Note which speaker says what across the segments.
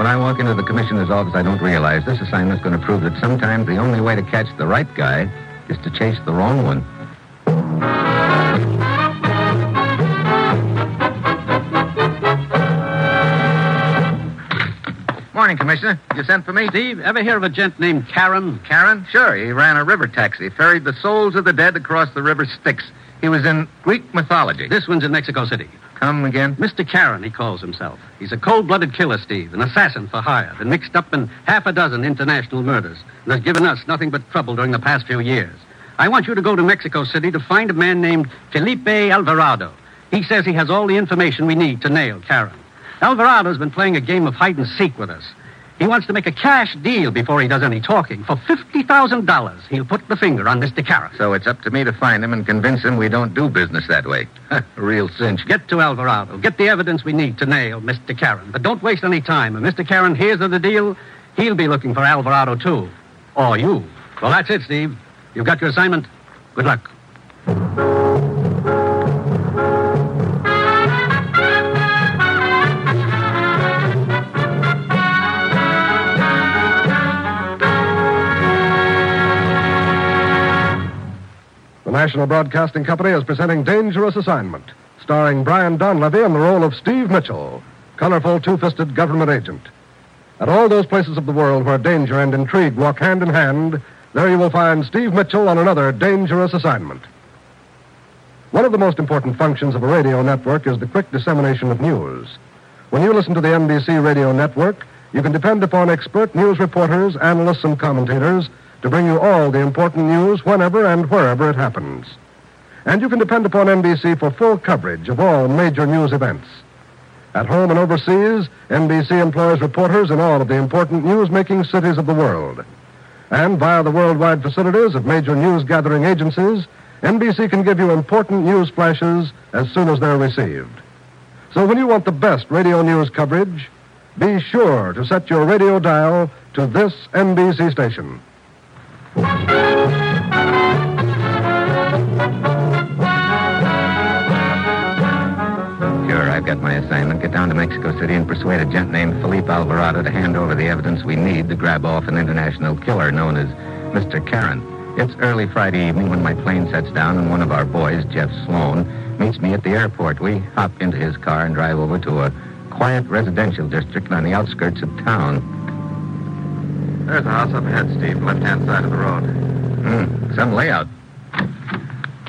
Speaker 1: when I walk into the commissioner's office, I don't realize this assignment's going to prove that sometimes the only way to catch the right guy is to chase the wrong one. Morning, Commissioner. You sent for me?
Speaker 2: Steve, ever hear of a gent named Charon?
Speaker 1: Charon? Sure. He ran a river taxi, ferried the souls of the dead across the river Styx. He was in Greek mythology.
Speaker 2: This one's in Mexico City.
Speaker 1: Come again?
Speaker 2: Mr. Charon, he calls himself. He's a cold blooded killer, Steve, an assassin for hire, been mixed up in half a dozen international murders, and has given us nothing but trouble during the past few years. I want you to go to Mexico City to find a man named Felipe Alvarado. He says he has all the information we need to nail Charon. Alvarado's been playing a game of hide and seek with us. He wants to make a cash deal before he does any talking. For $50,000, he'll put the finger on Mr. Charon.
Speaker 1: So it's up to me to find him and convince him we don't do business that way. Real cinch.
Speaker 2: Get to Alvarado. Get the evidence we need to nail Mr. Charon. But don't waste any time. If Mr. Charon hears of the deal, he'll be looking for Alvarado, too. Or you. Well, that's it, Steve. You've got your assignment. Good luck.
Speaker 3: The National Broadcasting Company is presenting Dangerous Assignment, starring Brian Donlevy in the role of Steve Mitchell, colorful two fisted government agent. At all those places of the world where danger and intrigue walk hand in hand, there you will find Steve Mitchell on another dangerous assignment. One of the most important functions of a radio network is the quick dissemination of news. When you listen to the NBC radio network, you can depend upon expert news reporters, analysts, and commentators to bring you all the important news whenever and wherever it happens. And you can depend upon NBC for full coverage of all major news events. At home and overseas, NBC employs reporters in all of the important news-making cities of the world. And via the worldwide facilities of major news gathering agencies, NBC can give you important news flashes as soon as they're received. So when you want the best radio news coverage, be sure to set your radio dial to this NBC station.
Speaker 1: Sure, I've got my assignment. Get down to Mexico City and persuade a gent named Felipe Alvarado to hand over the evidence we need to grab off an international killer known as Mr. Charon. It's early Friday evening when my plane sets down and one of our boys, Jeff Sloan, meets me at the airport. We hop into his car and drive over to a quiet residential district on the outskirts of town.
Speaker 4: There's a house up ahead, Steve, left-hand side of the road.
Speaker 1: Hmm, some layout.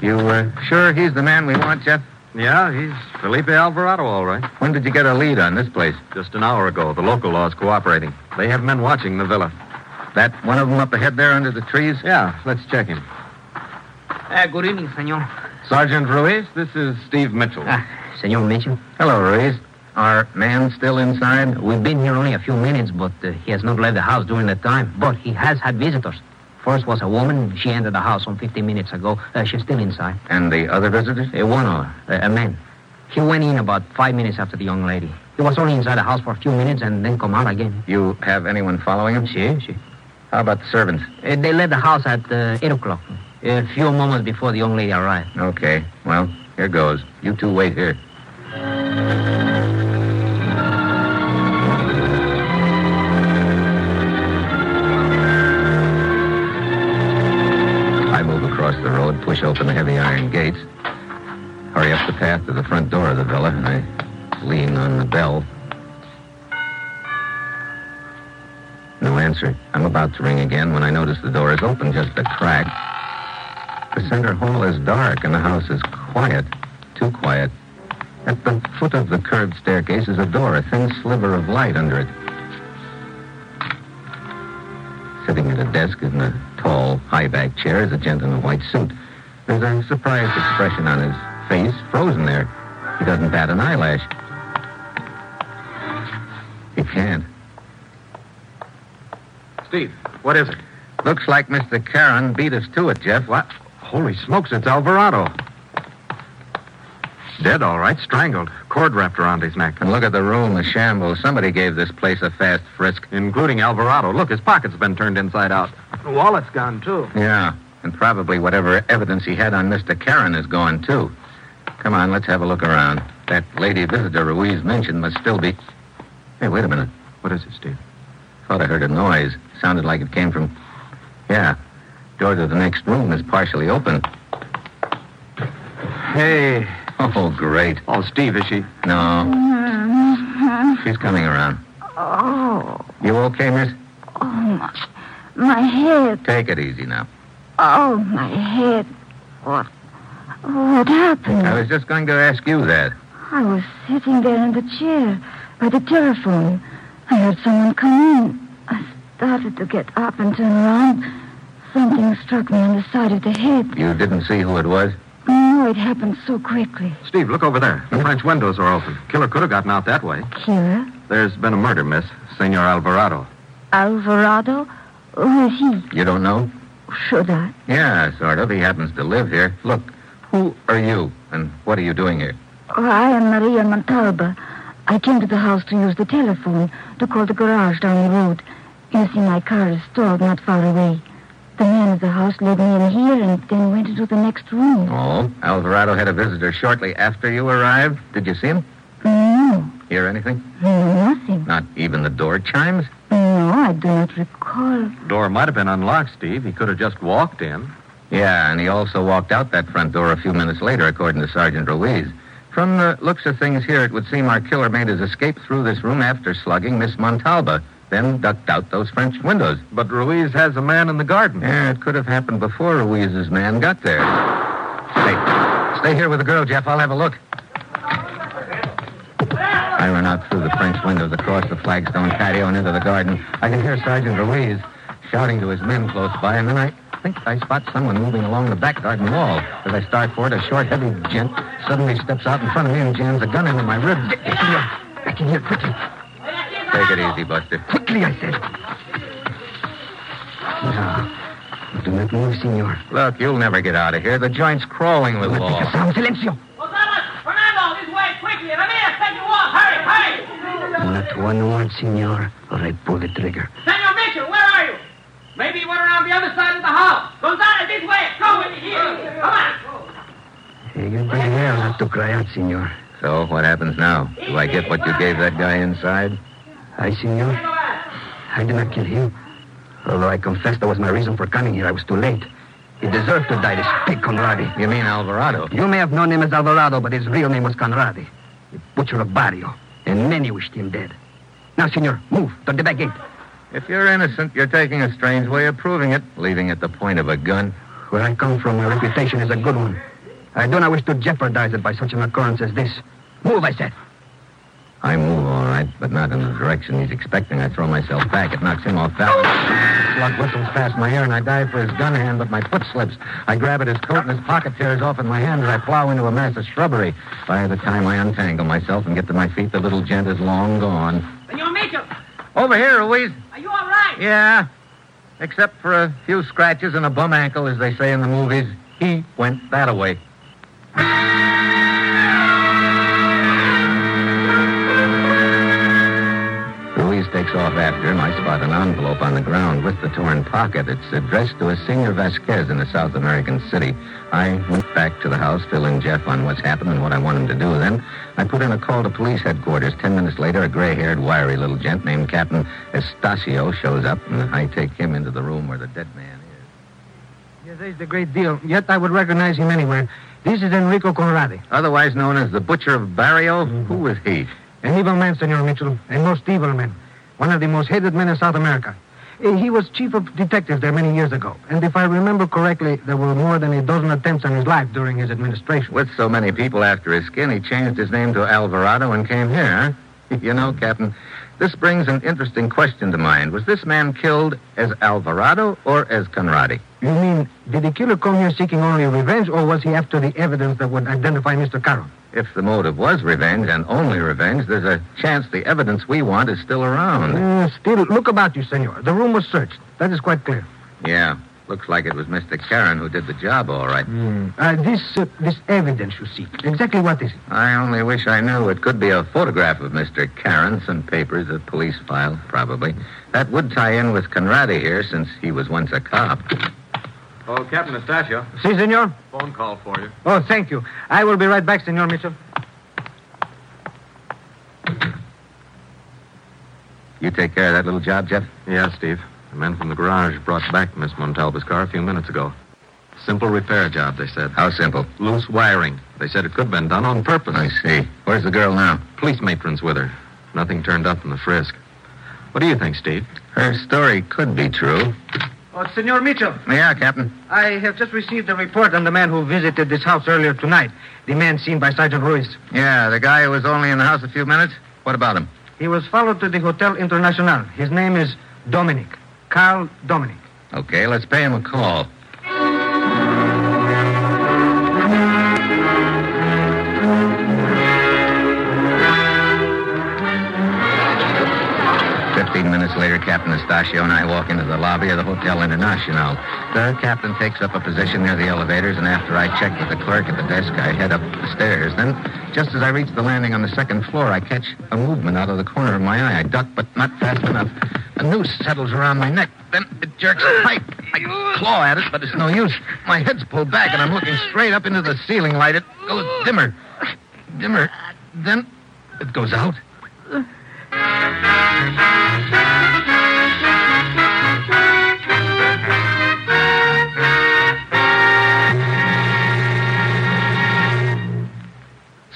Speaker 1: You uh, sure he's the man we want, Jeff?
Speaker 4: Yeah, he's Felipe Alvarado, all right.
Speaker 1: When did you get a lead on this place?
Speaker 4: Just an hour ago. The local law's cooperating. They have men watching the villa.
Speaker 1: That one of them up ahead there under the trees?
Speaker 4: Yeah, let's check him.
Speaker 5: Uh, good evening, senor.
Speaker 4: Sergeant Ruiz, this is Steve Mitchell.
Speaker 5: Ah, senor Mitchell.
Speaker 1: Hello, Ruiz. Our man still inside?
Speaker 5: We've been here only a few minutes, but uh, he has not left the house during that time. But he has had visitors. First was a woman. She entered the house some 15 minutes ago. Uh, she's still inside.
Speaker 1: And the other visitors?
Speaker 5: Uh, one or uh, a man. He went in about five minutes after the young lady. He was only inside the house for a few minutes and then come out again.
Speaker 1: You have anyone following him?
Speaker 5: She, she.
Speaker 1: How about the servants?
Speaker 5: Uh, they left the house at uh, 8 o'clock. A few moments before the young lady arrived.
Speaker 1: Okay. Well, here goes. You two wait here. Push open the heavy iron gates, hurry up the path to the front door of the villa, and I lean on the bell. No answer. I'm about to ring again when I notice the door is open just a crack. The center hall is dark and the house is quiet. Too quiet. At the foot of the curved staircase is a door, a thin sliver of light under it. Sitting at a desk in a tall, high-backed chair is a gent in a white suit. There's a surprised expression on his face, frozen there. He doesn't bat an eyelash. He can't.
Speaker 4: Steve, what is it?
Speaker 1: Looks like Mr. Charon beat us to it, Jeff.
Speaker 4: What? Holy smokes, it's Alvarado. Dead, all right, strangled. Cord wrapped around his neck.
Speaker 1: And look at the room, the shambles. Somebody gave this place a fast frisk.
Speaker 4: Including Alvarado. Look, his pocket's been turned inside out.
Speaker 6: The wallet's gone, too.
Speaker 1: Yeah, and probably whatever evidence he had on Mr. Charon is gone, too. Come on, let's have a look around. That lady visitor Ruiz mentioned must still be. Hey, wait a minute.
Speaker 4: What is it, Steve?
Speaker 1: Thought I heard a noise. Sounded like it came from. Yeah. Door to the next room is partially open.
Speaker 4: Hey.
Speaker 1: Oh, great.
Speaker 4: Oh, Steve, is she?
Speaker 1: No. She's coming around.
Speaker 7: Oh,
Speaker 1: You okay, miss?
Speaker 7: oh, my, my head.
Speaker 1: Take it easy now.
Speaker 7: Oh, my head. What? What happened?
Speaker 1: I was just going to ask you that.
Speaker 7: I was sitting there in the chair by the telephone. I heard someone come in. I started to get up and turn around. Something struck me on the side of the head.
Speaker 1: You didn't see who it was?
Speaker 7: No, it happened so quickly.
Speaker 4: Steve, look over there. The French windows are open. Killer could have gotten out that way.
Speaker 7: Killer?
Speaker 4: There's been a murder, miss. Senor Alvarado.
Speaker 7: Alvarado? Who is he?
Speaker 1: You don't know?
Speaker 7: Should I?
Speaker 1: Yeah, sort of. He happens to live here. Look, who are you, and what are you doing here?
Speaker 7: Oh, I am Maria Montalba. I came to the house to use the telephone to call the garage down the road. You see, my car is stalled not far away. The man of the house led me in here and then went into the next room.
Speaker 1: Oh, Alvarado had a visitor shortly after you arrived. Did you see him?
Speaker 7: No,
Speaker 1: Hear anything?
Speaker 7: nothing.
Speaker 1: Not even the door chimes?
Speaker 7: No, I do not recall.
Speaker 4: Door might have been unlocked, Steve. He could have just walked in.
Speaker 1: Yeah, and he also walked out that front door a few minutes later, according to Sergeant Ruiz. From the looks of things here, it would seem our killer made his escape through this room after slugging Miss Montalba, then ducked out those French windows.
Speaker 4: But Ruiz has a man in the garden.
Speaker 1: Yeah, it could have happened before Ruiz's man got there. Hey, stay here with the girl, Jeff. I'll have a look. I run out through the French windows across the flagstone patio and into the garden. I can hear Sergeant Ruiz shouting to his men close by, and then I think I spot someone moving along the back garden wall. As I start for it, a short, heavy gent suddenly steps out in front of me and jams a gun into my ribs.
Speaker 6: Back in here quickly.
Speaker 1: Take it easy, Buster.
Speaker 6: Quickly, I said. No. Do not move, senor.
Speaker 1: Look, you'll never get out of here. The joint's crawling with
Speaker 6: Do not make
Speaker 1: law.
Speaker 6: Silencio.
Speaker 8: Gonzalez, Fernando, this way, quickly. Ramirez, take you off. Hurry, hurry.
Speaker 6: Not one word, senor, or I pull the trigger.
Speaker 8: Senor Mitchell, where are you? Maybe he went around the other side of the house. Gonzalez, this way. Come with me here. Come on.
Speaker 6: Hey, you'd be there not to cry out, senor.
Speaker 1: So, what happens now? Do I get what you gave that guy inside?
Speaker 6: I, senor, I did not kill him. Although I confess that was my reason for coming here, I was too late. He deserved to die, this pig Conradi.
Speaker 1: You mean Alvarado?
Speaker 6: You may have known him as Alvarado, but his real name was Conradi. The butcher of Barrio. And many wished him dead. Now, senor, move to the back gate.
Speaker 1: If you're innocent, you're taking a strange way of proving it, leaving at the point of a gun.
Speaker 6: Where I come from, my reputation is a good one. I do not wish to jeopardize it by such an occurrence as this. Move, I said.
Speaker 1: I move all right, but not in the direction he's expecting. I throw myself back. It knocks him off balance. The slug whistles past my ear, and I dive for his gun hand, but my foot slips. I grab at his coat, and his pocket tears off in my hand as I plow into a mass of shrubbery. By the time I untangle myself and get to my feet, the little gent is long gone.
Speaker 8: Senor Mitchell,
Speaker 1: Over here, Ruiz.
Speaker 8: are you all right?
Speaker 1: Yeah. Except for a few scratches and a bum ankle, as they say in the movies. He went that away. Ruiz off after him. I spot an envelope on the ground with the torn pocket. It's addressed to a Senor Vasquez in a South American city. I went back to the house, filling Jeff on what's happened and what I want him to do. Then I put in a call to police headquarters. Ten minutes later, a gray-haired, wiry little gent named Captain Estacio shows up, and I take him into the room where the dead man is.
Speaker 6: Yes, there's the great deal. Yet I would recognize him anywhere. This is Enrico Conradi.
Speaker 1: Otherwise known as the Butcher of Barrio, mm-hmm. who was he?
Speaker 6: An evil man, Senor Mitchell. A most evil man. One of the most hated men in South America. Eh, He was chief of detectives there many years ago. And if I remember correctly, there were more than a dozen attempts on his life during his administration.
Speaker 1: With so many people after his skin, he changed his name to Alvarado and came here. You know, Captain, this brings an interesting question to mind. Was this man killed as Alvarado or as Conradi?
Speaker 6: You mean, did the killer come here seeking only revenge, or was he after the evidence that would identify Mr. Charon?
Speaker 1: If the motive was revenge and only revenge, there's a chance the evidence we want is still around.
Speaker 6: Uh, still, look about you, senor. The room was searched. That is quite clear.
Speaker 1: Yeah, looks like it was Mr. Charon who did the job, all right.
Speaker 6: Uh, this uh, this evidence you seek, exactly what is it?
Speaker 1: I only wish I knew. It could be a photograph of Mr. Charon, some papers, a police file, probably. That would tie in with Conradi here, since he was once a cop.
Speaker 4: Oh, Captain Estacio.
Speaker 6: Si, senor.
Speaker 4: Phone call for you.
Speaker 6: Oh, thank you. I will be right back, senor Mitchell.
Speaker 1: You take care of that little job, Jeff?
Speaker 4: Yeah, Steve. The men from the garage brought back Miss Montalba's car a few minutes ago. Simple repair job, they said.
Speaker 1: How simple?
Speaker 4: Loose wiring. They said it could have been done on purpose.
Speaker 1: I see. Where's the girl now?
Speaker 4: Police matron's with her. Nothing turned up in the frisk. What do you think, Steve?
Speaker 1: Her story could be true.
Speaker 6: Oh, senor Mitchell,
Speaker 1: Yeah, Captain.
Speaker 6: I have just received a report on the man who visited this house earlier tonight. The man seen by Sergeant Ruiz.
Speaker 1: Yeah, the guy who was only in the house a few minutes? What about him?
Speaker 6: He was followed to the Hotel International. His name is Dominic. Carl Dominic.
Speaker 1: Okay, let's pay him a call. Later, Captain Estacio and I walk into the lobby of the Hotel International. The captain takes up a position near the elevators, and after I check with the clerk at the desk, I head up the stairs. Then, just as I reach the landing on the second floor, I catch a movement out of the corner of my eye. I duck, but not fast enough. A noose settles around my neck. Then it jerks tight. I claw at it, but it's no use. My head's pulled back, and I'm looking straight up into the ceiling light. It goes dimmer, dimmer. Then it goes out.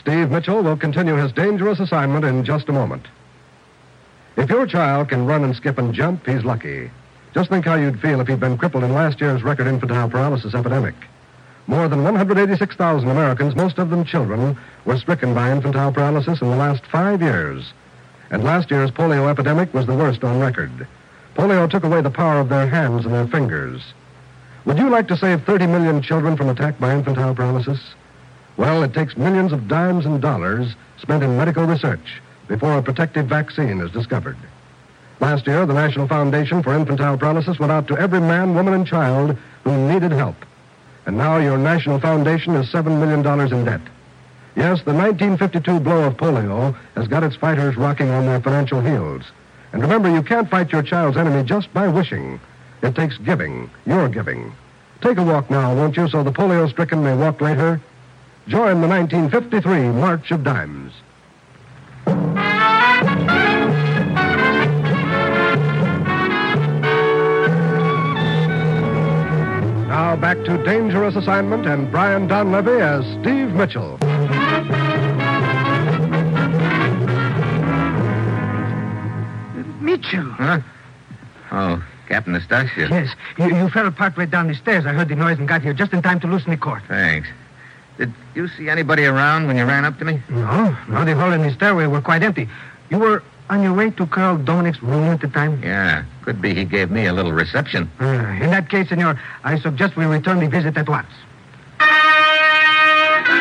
Speaker 3: Steve Mitchell will continue his dangerous assignment in just a moment. If your child can run and skip and jump, he's lucky. Just think how you'd feel if he'd been crippled in last year's record infantile paralysis epidemic. More than 186,000 Americans, most of them children, were stricken by infantile paralysis in the last five years. And last year's polio epidemic was the worst on record. Polio took away the power of their hands and their fingers. Would you like to save 30 million children from attack by infantile paralysis? Well, it takes millions of dimes and dollars spent in medical research before a protective vaccine is discovered. Last year, the National Foundation for Infantile Paralysis went out to every man, woman, and child who needed help. And now your National Foundation is $7 million in debt. Yes, the 1952 blow of polio has got its fighters rocking on their financial heels. And remember, you can't fight your child's enemy just by wishing. It takes giving, your giving. Take a walk now, won't you, so the polio stricken may walk later? Join the 1953 March of Dimes. Now back to Dangerous Assignment and Brian Donlevy as Steve Mitchell.
Speaker 6: Mitchell.
Speaker 1: Huh? Oh, Captain Estacio.
Speaker 6: Yes, you, you fell part way down the stairs. I heard the noise and got here just in time to loosen the cord.
Speaker 1: Thanks. Did you see anybody around when you ran up to me?
Speaker 6: No, no, the hall in the stairway were quite empty. You were on your way to Carl Dominic's room at the time?
Speaker 1: Yeah, could be he gave me a little reception.
Speaker 6: Uh, in that case, senor, I suggest we return the visit at once.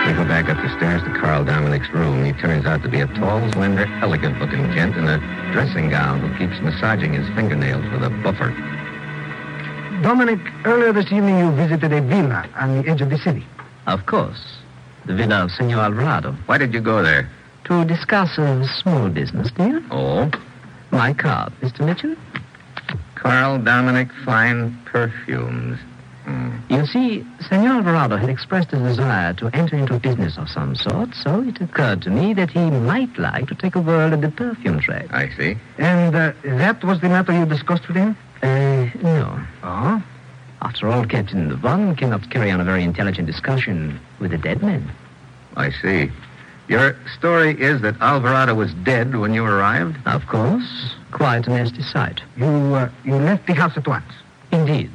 Speaker 1: We go back up the stairs to Carl Dominic's room. He turns out to be a tall, slender, elegant-looking gent in a dressing gown who keeps massaging his fingernails with a buffer.
Speaker 6: Dominic, earlier this evening you visited a villa on the edge of the city.
Speaker 5: Of course. The villa of Senor Alvarado.
Speaker 1: Why did you go there?
Speaker 5: To discuss a small business, dear.
Speaker 1: Oh,
Speaker 5: My card, Mr. Mitchell.
Speaker 1: Carl Dominic Fine Perfumes. Hmm.
Speaker 5: You see, Senor Alvarado had expressed a desire to enter into business of some sort, so it occurred to me that he might like to take a whirl at the perfume trade.
Speaker 1: I see.
Speaker 6: And uh, that was the matter you discussed with him?
Speaker 5: Uh, no.
Speaker 6: Oh?
Speaker 5: After all, Captain, one cannot carry on a very intelligent discussion with a dead man.
Speaker 1: I see. Your story is that Alvarado was dead when you arrived?
Speaker 5: Of course. Quite a nasty sight.
Speaker 6: You, uh, you left the house at once.
Speaker 5: Indeed.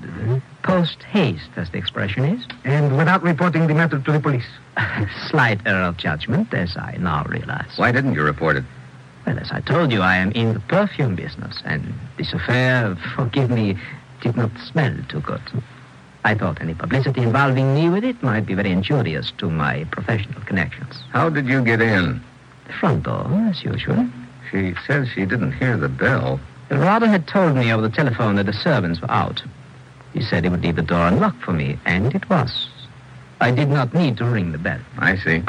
Speaker 5: Post haste, as the expression is.
Speaker 6: And without reporting the matter to the police.
Speaker 5: Slight error of judgment, as I now realize.
Speaker 1: Why didn't you report it?
Speaker 5: Well, as I told you, I am in the perfume business, and this affair, forgive me, did not smell too good. I thought any publicity involving me with it might be very injurious to my professional connections.
Speaker 1: How did you get in?
Speaker 5: The front door, as usual.
Speaker 1: She says she didn't hear the bell.
Speaker 5: Alvarado had told me over the telephone that the servants were out. He said he would leave the door unlocked for me, and it was. I did not need to ring the bell.
Speaker 1: I see.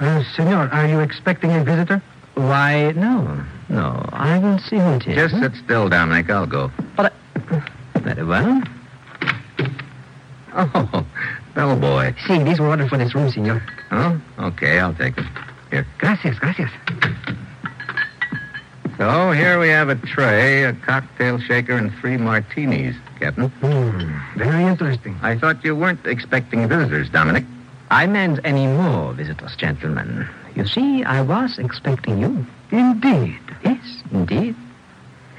Speaker 6: Uh, senor, are you expecting a visitor?
Speaker 5: Why, no, no. I will see who it is.
Speaker 1: Just sit still, Dominic. I'll go.
Speaker 5: Very well.
Speaker 1: Oh, bellboy.
Speaker 6: See, these were ordered for this room, senor.
Speaker 1: Oh, okay, I'll take them. Here.
Speaker 6: Gracias, gracias.
Speaker 1: So here we have a tray, a cocktail shaker, and three martinis, Captain.
Speaker 6: Hmm, very interesting.
Speaker 1: I thought you weren't expecting visitors, Dominic.
Speaker 5: I meant any more visitors, gentlemen. You see, I was expecting you.
Speaker 6: Indeed.
Speaker 5: Yes, indeed.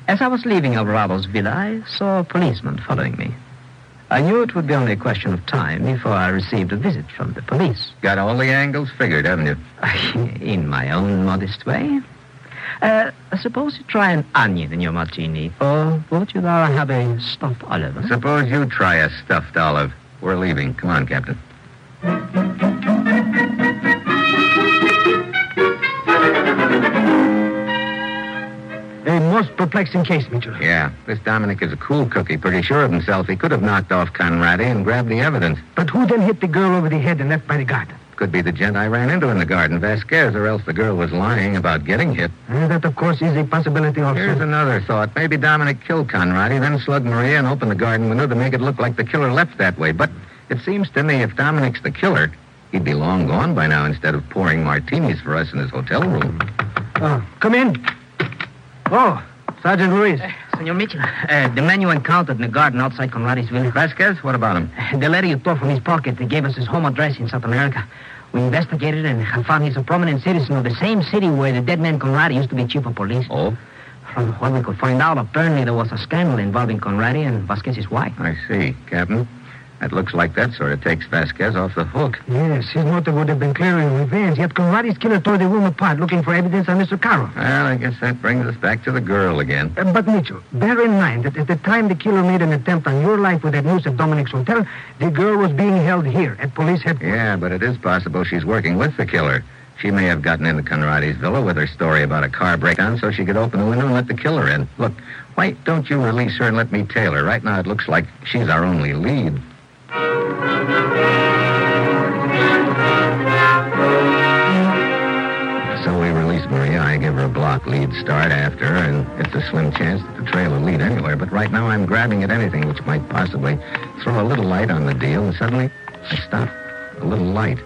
Speaker 5: As I was leaving Alvarado's villa, I saw a policeman following me. I knew it would be only a question of time before I received a visit from the police.
Speaker 1: Got all the angles figured, haven't you?
Speaker 5: In my own modest way. Uh, suppose you try an onion in your martini, or would you rather have a stuffed olive?
Speaker 1: Suppose you try a stuffed olive. We're leaving. Come on, Captain.
Speaker 6: Most perplexing case, Mitchell.
Speaker 1: Yeah, this Dominic is a cool cookie, pretty sure of himself. He could have knocked off Conradi and grabbed the evidence.
Speaker 6: But who then hit the girl over the head and left by the guard?
Speaker 1: Could be the gent I ran into in the garden, Vasquez, or else the girl was lying about getting hit.
Speaker 6: Uh, that, of course, is a possibility also.
Speaker 1: Here's another thought. Maybe Dominic killed Conradi, then slugged Maria and opened the garden window to make it look like the killer left that way. But it seems to me if Dominic's the killer, he'd be long gone by now instead of pouring martinis for us in his hotel room.
Speaker 6: Oh, come in. Oh, Sergeant Ruiz.
Speaker 5: Senor Mitchell, uh, the man you encountered in the garden outside Conradi's villa.
Speaker 1: Vasquez, what about him?
Speaker 5: The letter you tore from his pocket that gave us his home address in South America. We investigated and have found he's a prominent citizen of the same city where the dead man Conradi used to be chief of police.
Speaker 1: Oh,
Speaker 5: From what we could find out, apparently there was a scandal involving Conradi and Vasquez's wife.
Speaker 1: I see, Captain. That looks like that sort of takes Vasquez off the hook.
Speaker 6: Yes, his motive would have been clearly revenge, yet Conradi's killer tore the room apart looking for evidence on Mr. Charon.
Speaker 1: Well, I guess that brings us back to the girl again.
Speaker 6: Uh, but, Mitchell, bear in mind that at the time the killer made an attempt on your life with that news at Dominic's hotel, the girl was being held here at police headquarters.
Speaker 1: Yeah, but it is possible she's working with the killer. She may have gotten into Conradi's villa with her story about a car breakdown so she could open the window and let the killer in. Look, why don't you release her and let me tail her? Right now it looks like she's our only lead. Block lead start after and it's a slim chance that the trail will lead anywhere. But right now I'm grabbing at anything which might possibly throw a little light on the deal, and suddenly I stop. A little light.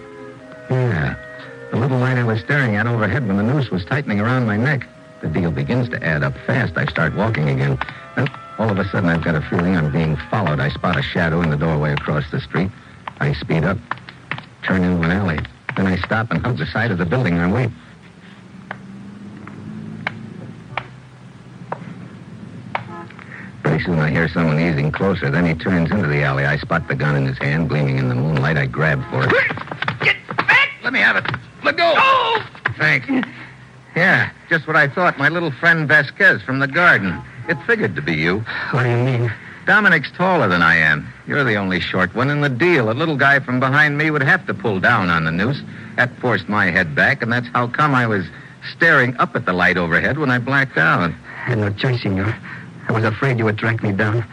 Speaker 1: Yeah, the little light I was staring at overhead when the noose was tightening around my neck. The deal begins to add up fast. I start walking again. Then all of a sudden I've got a feeling I'm being followed. I spot a shadow in the doorway across the street. I speed up, turn into an alley. Then I stop and hug the side of the building and wait. Pretty soon I hear someone easing closer. Then he turns into the alley. I spot the gun in his hand, gleaming in the moonlight. I grab for it.
Speaker 8: Get back!
Speaker 1: Let me have it. Let go.
Speaker 8: Oh!
Speaker 1: Thanks. Yeah, just what I thought. My little friend Vasquez from the garden. It figured to be you.
Speaker 6: What do you mean?
Speaker 1: Dominic's taller than I am. You're the only short one in the deal. A little guy from behind me would have to pull down on the noose. That forced my head back, and that's how come I was staring up at the light overhead when I blacked out.
Speaker 6: I had no choice, senor. I was afraid you would track me down.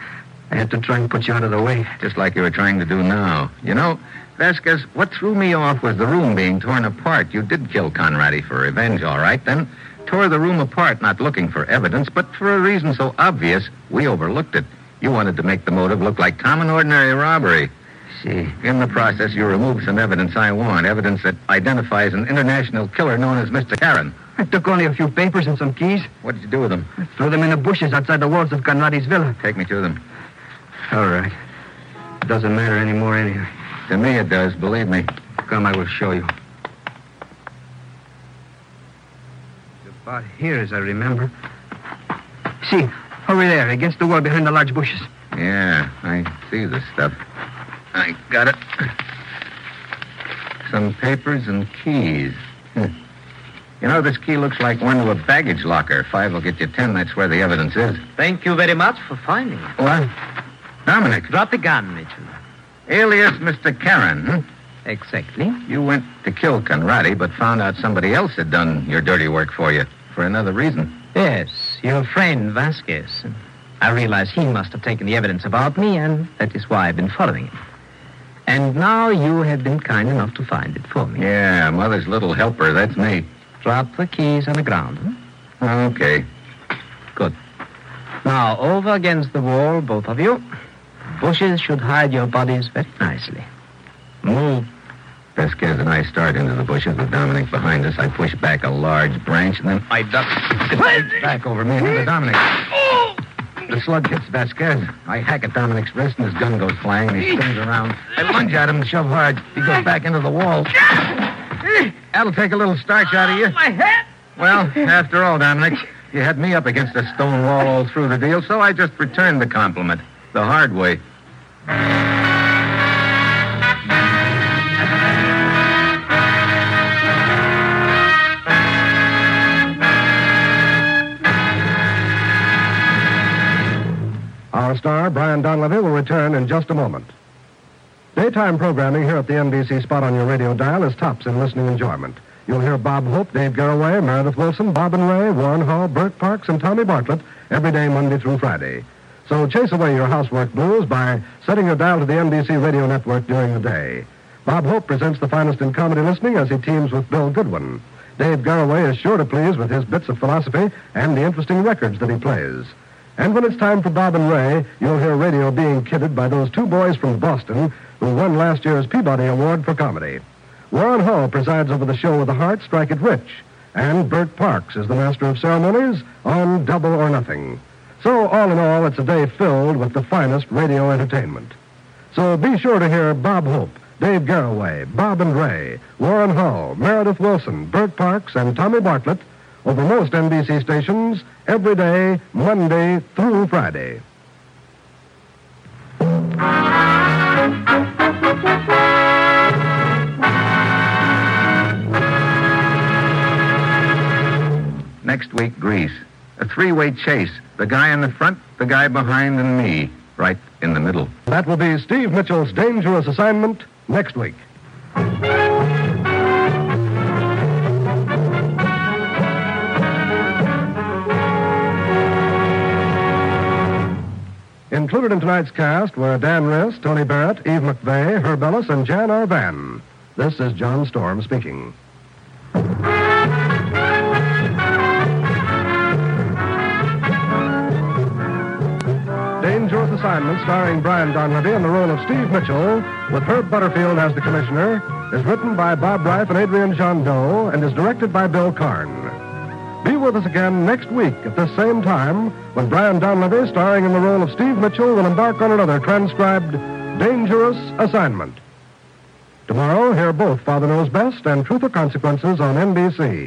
Speaker 6: I had to try and put you out of the way.
Speaker 1: Just like you were trying to do now. You know, Vasquez, what threw me off was the room being torn apart. You did kill Conradi for revenge, all right, then? Tore the room apart, not looking for evidence, but for a reason so obvious, we overlooked it. You wanted to make the motive look like common, ordinary robbery.
Speaker 6: See.
Speaker 1: In the process, you removed some evidence I want, evidence that identifies an international killer known as Mr. Charon.
Speaker 6: I took only a few papers and some keys.
Speaker 1: What did you do with them?
Speaker 6: I Threw them in the bushes outside the walls of Conradi's villa.
Speaker 1: Take me to them.
Speaker 6: All right. It Doesn't matter anymore anyhow.
Speaker 1: To me, it does, believe me.
Speaker 6: Come, I will show you. It's about here, as I remember. See, over there, against the wall behind the large bushes.
Speaker 1: Yeah, I see the stuff. I got it. Some papers and keys. Hmm. You know, this key looks like one to a baggage locker. Five will get you ten. That's where the evidence is.
Speaker 5: Thank you very much for finding it.
Speaker 1: What? Dominic,
Speaker 5: Drop the gun, Mitchell.
Speaker 1: alias Mr. Charon, huh?
Speaker 5: Exactly.
Speaker 1: You went to kill Conradi, but found out somebody else had done your dirty work for you for another reason.
Speaker 5: Yes, your friend Vasquez. I realize he must have taken the evidence about me, and that is why I've been following him. And now you have been kind enough to find it for me.
Speaker 1: Yeah, mother's little helper. That's me.
Speaker 5: Drop the keys on the ground. huh?
Speaker 1: Okay.
Speaker 5: Good. Now, over against the wall, both of you. Bushes should hide your bodies very nicely. Move.
Speaker 1: Vasquez and I start into the bushes with Dominic behind us. I push back a large branch, and then I duck. Back over me and into Dominic. The slug hits Vasquez. I hack at Dominic's wrist, and his gun goes flying, and he spins around. I lunge at him and shove hard. He goes back into the wall. That'll take a little starch out of you.
Speaker 8: Oh, my head!
Speaker 1: Well, after all, Dominic, you had me up against a stone wall all through the deal, so I just returned the compliment the hard way.
Speaker 3: Our star, Brian Donlevy, will return in just a moment. Daytime programming here at the NBC spot on your radio dial is tops in listening enjoyment. You'll hear Bob Hope, Dave Garroway, Meredith Willson, Bob and Ray, Warren Hull, Bert Parks, and Tommy Bartlett every day, Monday through Friday. So chase away your housework blues by setting your dial to the NBC radio network during the day. Bob Hope presents the finest in comedy listening as he teams with Bill Goodwin. Dave Garroway is sure to please with his bits of philosophy and the interesting records that he plays. And when it's time for Bob and Ray, you'll hear radio being kidded by those two boys from Boston who won last year's Peabody Award for comedy. Warren Hull presides over the show with the heart, Strike It Rich. And Bert Parks is the master of ceremonies on Double or Nothing. So, all in all, it's a day filled with the finest radio entertainment. So be sure to hear Bob Hope, Dave Garroway, Bob and Ray, Warren Hull, Meredith Willson, Bert Parks, and Tommy Bartlett over most NBC stations every day, Monday through Friday.
Speaker 1: Next week, Greece. A three way chase. The guy in the front, the guy behind, and me. Right in the middle.
Speaker 3: That will be Steve Mitchell's dangerous assignment next week. Included in tonight's cast were Dan Riss, Tony Barrett, Eve McVeagh, Herb Ellis, and Jan Arvan. This is John Storm speaking. Assignment, starring Brian Donlevy in the role of Steve Mitchell, with Herb Butterfield as the commissioner, is written by Bob Ryf and Adrian Gendot and is directed by Bill Karn. Be with us again next week at this same time when Brian Donlevy, starring in the role of Steve Mitchell, will embark on another transcribed Dangerous Assignment. Tomorrow, hear both Father Knows Best and Truth or Consequences on NBC.